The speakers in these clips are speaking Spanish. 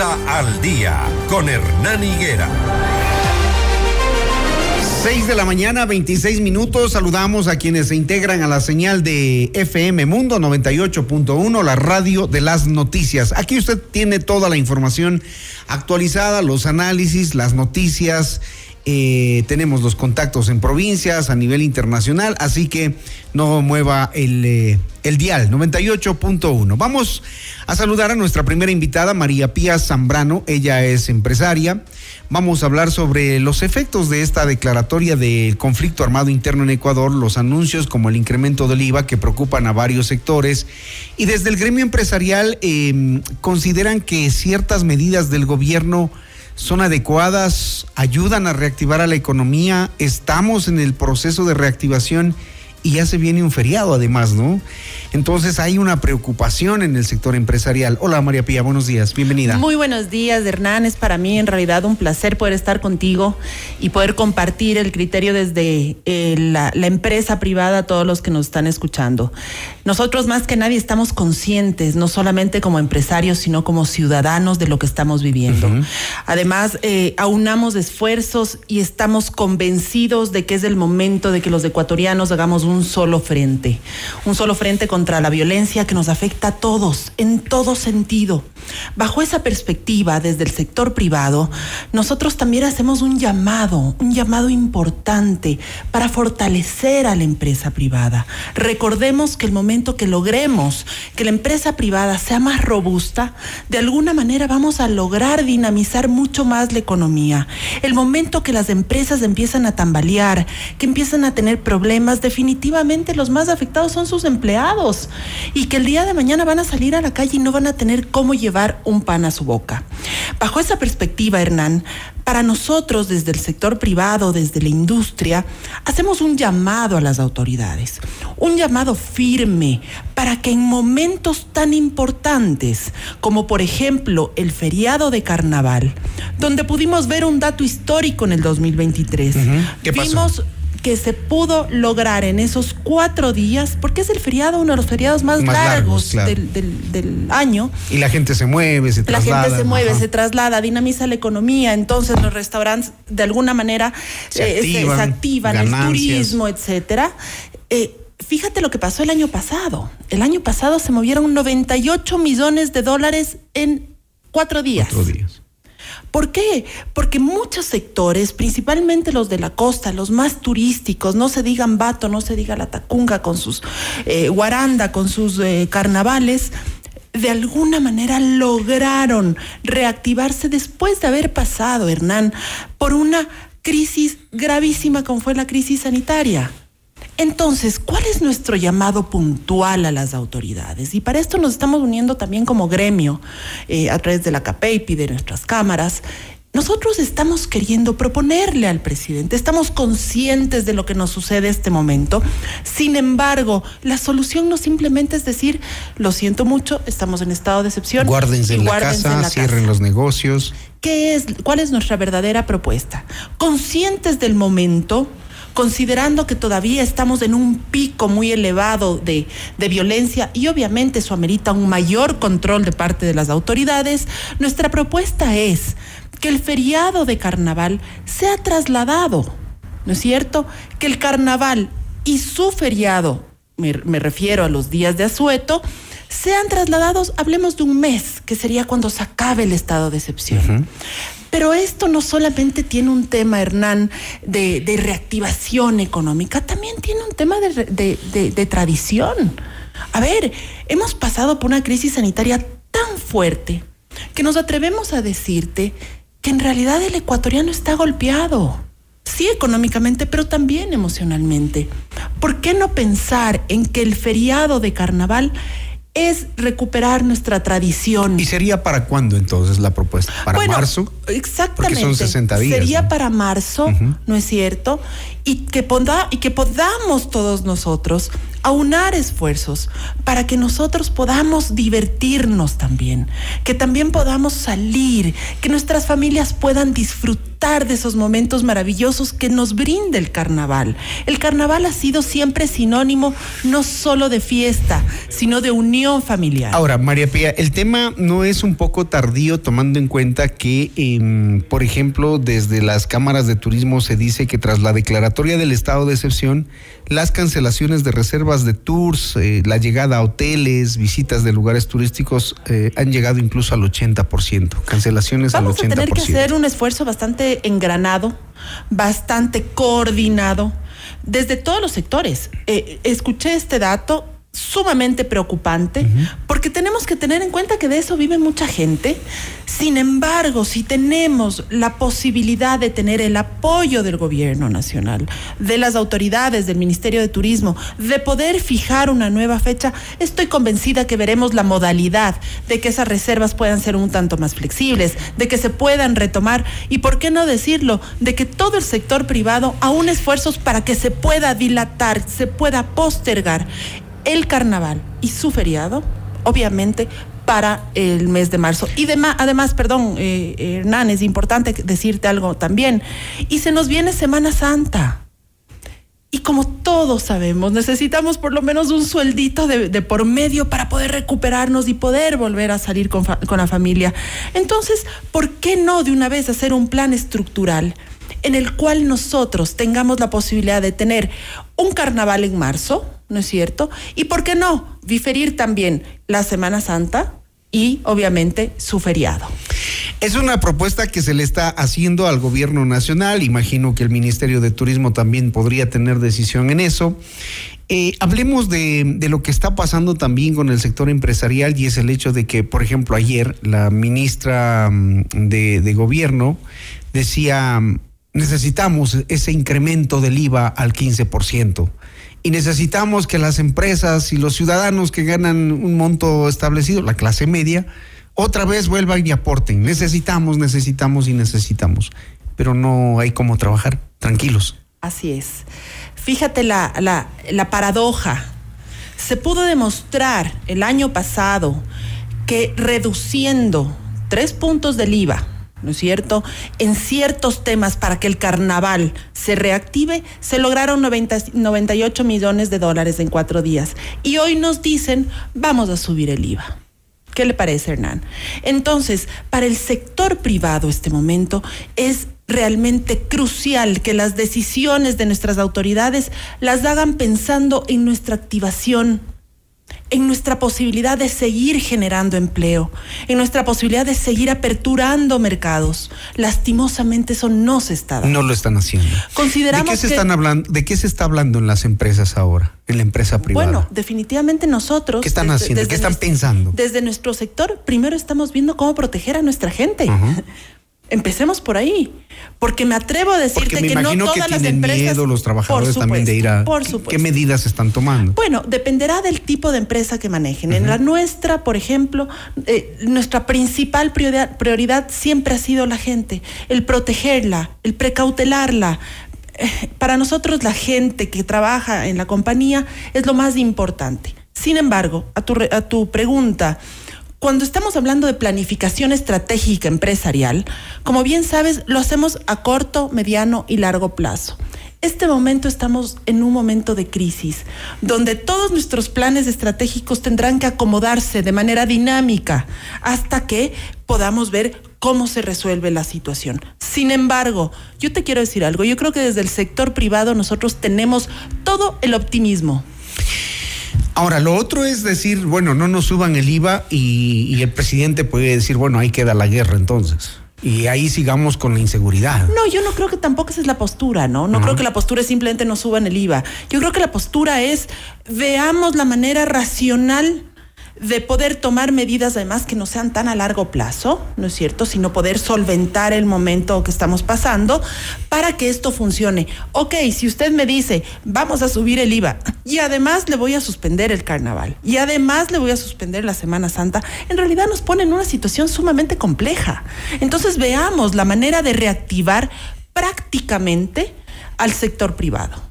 Al Día con Hernán Higuera. 6 de la mañana, 26 minutos. Saludamos a quienes se integran a la señal de FM Mundo 98.1, la radio de las noticias. Aquí usted tiene toda la información actualizada, los análisis, las noticias eh, tenemos los contactos en provincias, a nivel internacional, así que no mueva el, eh, el dial 98.1. Vamos a saludar a nuestra primera invitada, María Pía Zambrano. Ella es empresaria. Vamos a hablar sobre los efectos de esta declaratoria del conflicto armado interno en Ecuador, los anuncios como el incremento del IVA que preocupan a varios sectores. Y desde el gremio empresarial eh, consideran que ciertas medidas del gobierno son adecuadas, ayudan a reactivar a la economía, estamos en el proceso de reactivación y ya se viene un feriado además, ¿no? Entonces hay una preocupación en el sector empresarial. Hola María Pía, buenos días, bienvenida. Muy buenos días, Hernán. Es para mí en realidad un placer poder estar contigo y poder compartir el criterio desde eh, la, empresa privada a todos los que nos están escuchando. Nosotros más que nadie estamos conscientes, no solamente como empresarios, sino como ciudadanos de lo que estamos viviendo. Además, eh, aunamos esfuerzos y estamos convencidos de que es el momento de que los ecuatorianos hagamos un solo frente, un solo frente con contra la violencia que nos afecta a todos, en todo sentido. Bajo esa perspectiva, desde el sector privado, nosotros también hacemos un llamado, un llamado importante para fortalecer a la empresa privada. Recordemos que el momento que logremos que la empresa privada sea más robusta, de alguna manera vamos a lograr dinamizar mucho más la economía. El momento que las empresas empiezan a tambalear, que empiezan a tener problemas, definitivamente los más afectados son sus empleados y que el día de mañana van a salir a la calle y no van a tener cómo llevar un pan a su boca. Bajo esa perspectiva, Hernán, para nosotros desde el sector privado, desde la industria, hacemos un llamado a las autoridades, un llamado firme para que en momentos tan importantes como por ejemplo el feriado de carnaval, donde pudimos ver un dato histórico en el 2023, vimos que se pudo lograr en esos cuatro días, porque es el feriado, uno de los feriados más, largos, del, año. Y la gente se mueve, se traslada. La gente se mueve, se traslada, dinamiza la economía, entonces los restaurantes de alguna manera se eh, activan, el turismo, etcétera. Eh, fíjate lo que pasó el año pasado. El año pasado se movieron 98 millones de dólares en cuatro días. Cuatro días. ¿Por qué? Porque muchos sectores, principalmente los de la costa, los más turísticos, no se digan Bato, no se diga la Tacunga con sus eh, Guaranda, con sus eh, carnavales, de alguna manera lograron reactivarse después de haber pasado, Hernán, por una crisis gravísima como fue la crisis sanitaria. Entonces, ¿cuál es nuestro llamado puntual a las autoridades? Y para esto nos estamos uniendo también como gremio eh, a través de la CAPEIP y de nuestras cámaras. Nosotros estamos queriendo proponerle al presidente, estamos conscientes de lo que nos sucede en este momento. Sin embargo, la solución no simplemente es decir, lo siento mucho, estamos en estado de excepción. Guárdense, en, la casa, cierren los negocios. ¿Qué es, ¿Cuál es nuestra verdadera propuesta? Conscientes del momento, considerando que todavía estamos en un pico muy elevado de, violencia y obviamente eso amerita un mayor control de parte de las autoridades, nuestra propuesta es que el feriado de carnaval sea trasladado, ¿no es cierto? Que el carnaval y su feriado, me, refiero a los días de asueto, sean trasladados, hablemos de un mes, que sería cuando se acabe el estado de excepción. Pero esto no solamente tiene un tema, Hernán, de, reactivación económica, también tiene un tema de, tradición. A ver, hemos pasado por una crisis sanitaria tan fuerte que nos atrevemos a decirte que en realidad el ecuatoriano está golpeado. Sí, económicamente, pero también emocionalmente. ¿Por qué no pensar en que el feriado de carnaval es recuperar nuestra tradición. ¿Y sería para cuándo entonces la propuesta? ¿Para marzo? Exactamente. Porque son 60 días. Sería para marzo, ¿no es cierto? Y que, y que podamos todos nosotros aunar esfuerzos para que nosotros podamos divertirnos también, que también podamos salir, que nuestras familias puedan disfrutar de esos momentos maravillosos que nos brinda el carnaval. El carnaval ha sido siempre sinónimo no solo de fiesta, sino de unión familiar. Ahora, María Pía, el tema no es un poco tardío tomando en cuenta que, em, por ejemplo, desde las cámaras de turismo se dice que tras la declaratoria del estado de excepción, las cancelaciones de reservas de tours, eh, la llegada a hoteles, visitas de lugares turísticos eh, han llegado incluso al 80%, cancelaciones al 80%. Vamos a tener que hacer un esfuerzo bastante engranado, bastante coordinado desde todos los sectores. Eh, escuché este dato sumamente preocupante porque tenemos que tener en cuenta que de eso vive mucha gente. Sin embargo, si tenemos la posibilidad de tener el apoyo del gobierno nacional, de las autoridades, del Ministerio de Turismo, de poder fijar una nueva fecha, estoy convencida que veremos la modalidad de que esas reservas puedan ser un tanto más flexibles, de que se puedan retomar y, ¿por qué no decirlo?, de que todo el sector privado aún esfuerzos para que se pueda dilatar, se pueda postergar el carnaval y su feriado, obviamente, para el mes de marzo. Y además, perdón, eh, Hernán, es importante decirte algo también. Y se nos viene Semana Santa. Y como todos sabemos, necesitamos por lo menos un sueldito de, por medio para poder recuperarnos y poder volver a salir con, con la familia. Entonces, ¿por qué no de una vez hacer un plan estructural en el cual nosotros tengamos la posibilidad de tener un carnaval en marzo, ¿no es cierto? Y por qué no diferir también la Semana Santa y obviamente su feriado. Es una propuesta que se le está haciendo al gobierno nacional. Imagino que el Ministerio de Turismo también podría tener decisión en eso. Eh, hablemos de, lo que está pasando también con el sector empresarial y es el hecho de que, por ejemplo, ayer la ministra mm, de, de gobierno decía, necesitamos ese incremento del IVA al 15% y necesitamos que las empresas y los ciudadanos que ganan un monto establecido, la clase media, otra vez vuelvan y aporten. Necesitamos, necesitamos y necesitamos. Pero no hay cómo trabajar. Tranquilos. Así es. Fíjate la, la, la paradoja. Se pudo demostrar el año pasado que reduciendo tres puntos del IVA, ¿no es cierto? En ciertos temas para que el carnaval se reactive, se lograron 98 millones de dólares en cuatro días. Y hoy nos dicen, vamos a subir el IVA. ¿Qué le parece, Hernán? Entonces, para el sector privado este momento es realmente crucial que las decisiones de nuestras autoridades las hagan pensando en nuestra activación en nuestra posibilidad de seguir generando empleo, en nuestra posibilidad de seguir aperturando mercados. Lastimosamente eso no se está dando. No lo están haciendo. Consideramos ¿De qué se están hablando? ¿De qué se está hablando en las empresas ahora, en la empresa privada? Bueno, definitivamente nosotros. ¿Qué están haciendo? ¿Qué están pensando? Desde nuestro sector, primero estamos viendo cómo proteger a nuestra gente. Empecemos por ahí, porque me atrevo a decirte que no todas las empresas miedo los trabajadores también de ir a por supuesto. ¿Qué medidas están tomando? Bueno, dependerá del tipo de empresa que manejen. En la nuestra, por ejemplo, eh, nuestra principal prioridad, prioridad siempre ha sido la gente, el protegerla, el precautelarla, eh, para nosotros la gente que trabaja en la compañía es lo más importante. Sin embargo, a tu, a tu pregunta, cuando estamos hablando de planificación estratégica empresarial, como bien sabes, lo hacemos a corto, mediano y largo plazo. Este momento estamos en un momento de crisis, donde todos nuestros planes estratégicos tendrán que acomodarse de manera dinámica hasta que podamos ver cómo se resuelve la situación. Sin embargo, yo te quiero decir algo, yo creo que desde el sector privado nosotros tenemos todo el optimismo Ahora, lo otro es decir, bueno, no nos suban el IVA y, el presidente puede decir, bueno, ahí queda la guerra entonces. Y ahí sigamos con la inseguridad. No, yo no creo que tampoco esa es la postura, ¿no? No creo que la postura es simplemente no suban el IVA. Yo creo que la postura es veamos la manera racional de poder tomar medidas además que no sean tan a largo plazo, ¿no es cierto? Sino poder solventar el momento que estamos pasando para que esto funcione. Ok, si usted me dice, vamos a subir el IVA y además le voy a suspender el carnaval y además le voy a suspender la Semana Santa, en realidad nos pone en una situación sumamente compleja. Entonces veamos la manera de reactivar prácticamente al sector privado.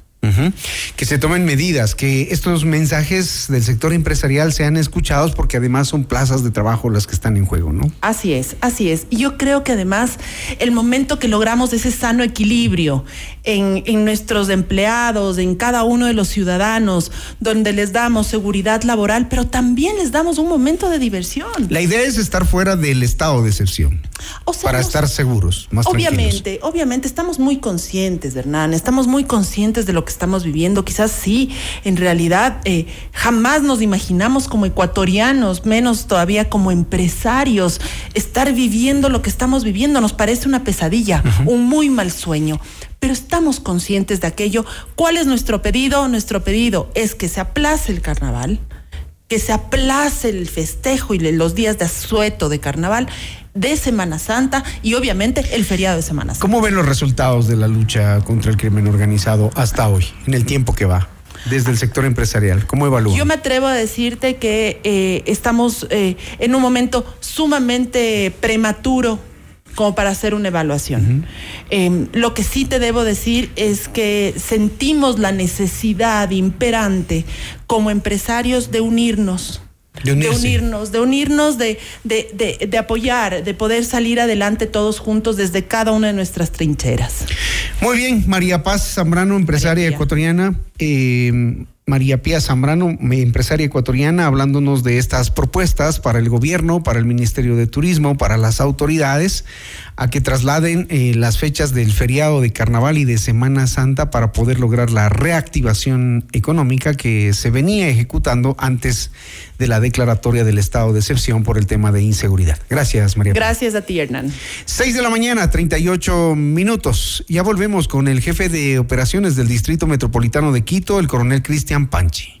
Que se tomen medidas, que estos mensajes del sector empresarial sean escuchados porque además son plazas de trabajo las que están en juego, ¿no? Así es, así es. Y yo creo que además el momento que logramos ese sano equilibrio en, en nuestros empleados, en cada uno de los ciudadanos, donde les damos seguridad laboral, pero también les damos un momento de diversión. La idea es estar fuera del estado de excepción. para estar seguros, más Obviamente, obviamente estamos muy conscientes, Hernán, estamos muy conscientes de lo que estamos viviendo. Quizás sí, en realidad eh, jamás nos imaginamos como ecuatorianos, menos todavía como empresarios, estar viviendo lo que estamos viviendo. Nos parece una pesadilla, un muy mal sueño pero estamos conscientes de aquello. ¿Cuál es nuestro pedido? Nuestro pedido es que se aplace el carnaval, que se aplace el festejo y los días de asueto de carnaval de Semana Santa y obviamente el feriado de Semana Santa. ¿Cómo ven los resultados de la lucha contra el crimen organizado hasta hoy, en el tiempo que va? Desde el sector empresarial, ¿cómo evalúa? Yo me atrevo a decirte que eh, estamos eh, en un momento sumamente prematuro como para hacer una evaluación. Em, lo que sí te debo decir es que sentimos la necesidad imperante como empresarios de unirnos de, unirnos, de unirnos, de, de, apoyar, de poder salir adelante todos juntos desde cada una de nuestras trincheras. Muy bien, María Paz Zambrano, empresaria ecuatoriana. Eh, María Pía Zambrano, empresaria ecuatoriana, hablándonos de estas propuestas para el gobierno, para el Ministerio de Turismo, para las autoridades, a que trasladen eh, las fechas del feriado de Carnaval y de Semana Santa para poder lograr la reactivación económica que se venía ejecutando antes de la declaratoria del estado de excepción por el tema de inseguridad. Gracias, María. Gracias a ti, Hernán. Seis de la mañana, 38 minutos. Ya volvemos con el jefe de operaciones del Distrito Metropolitano de Quito, el coronel Cristian Panchi.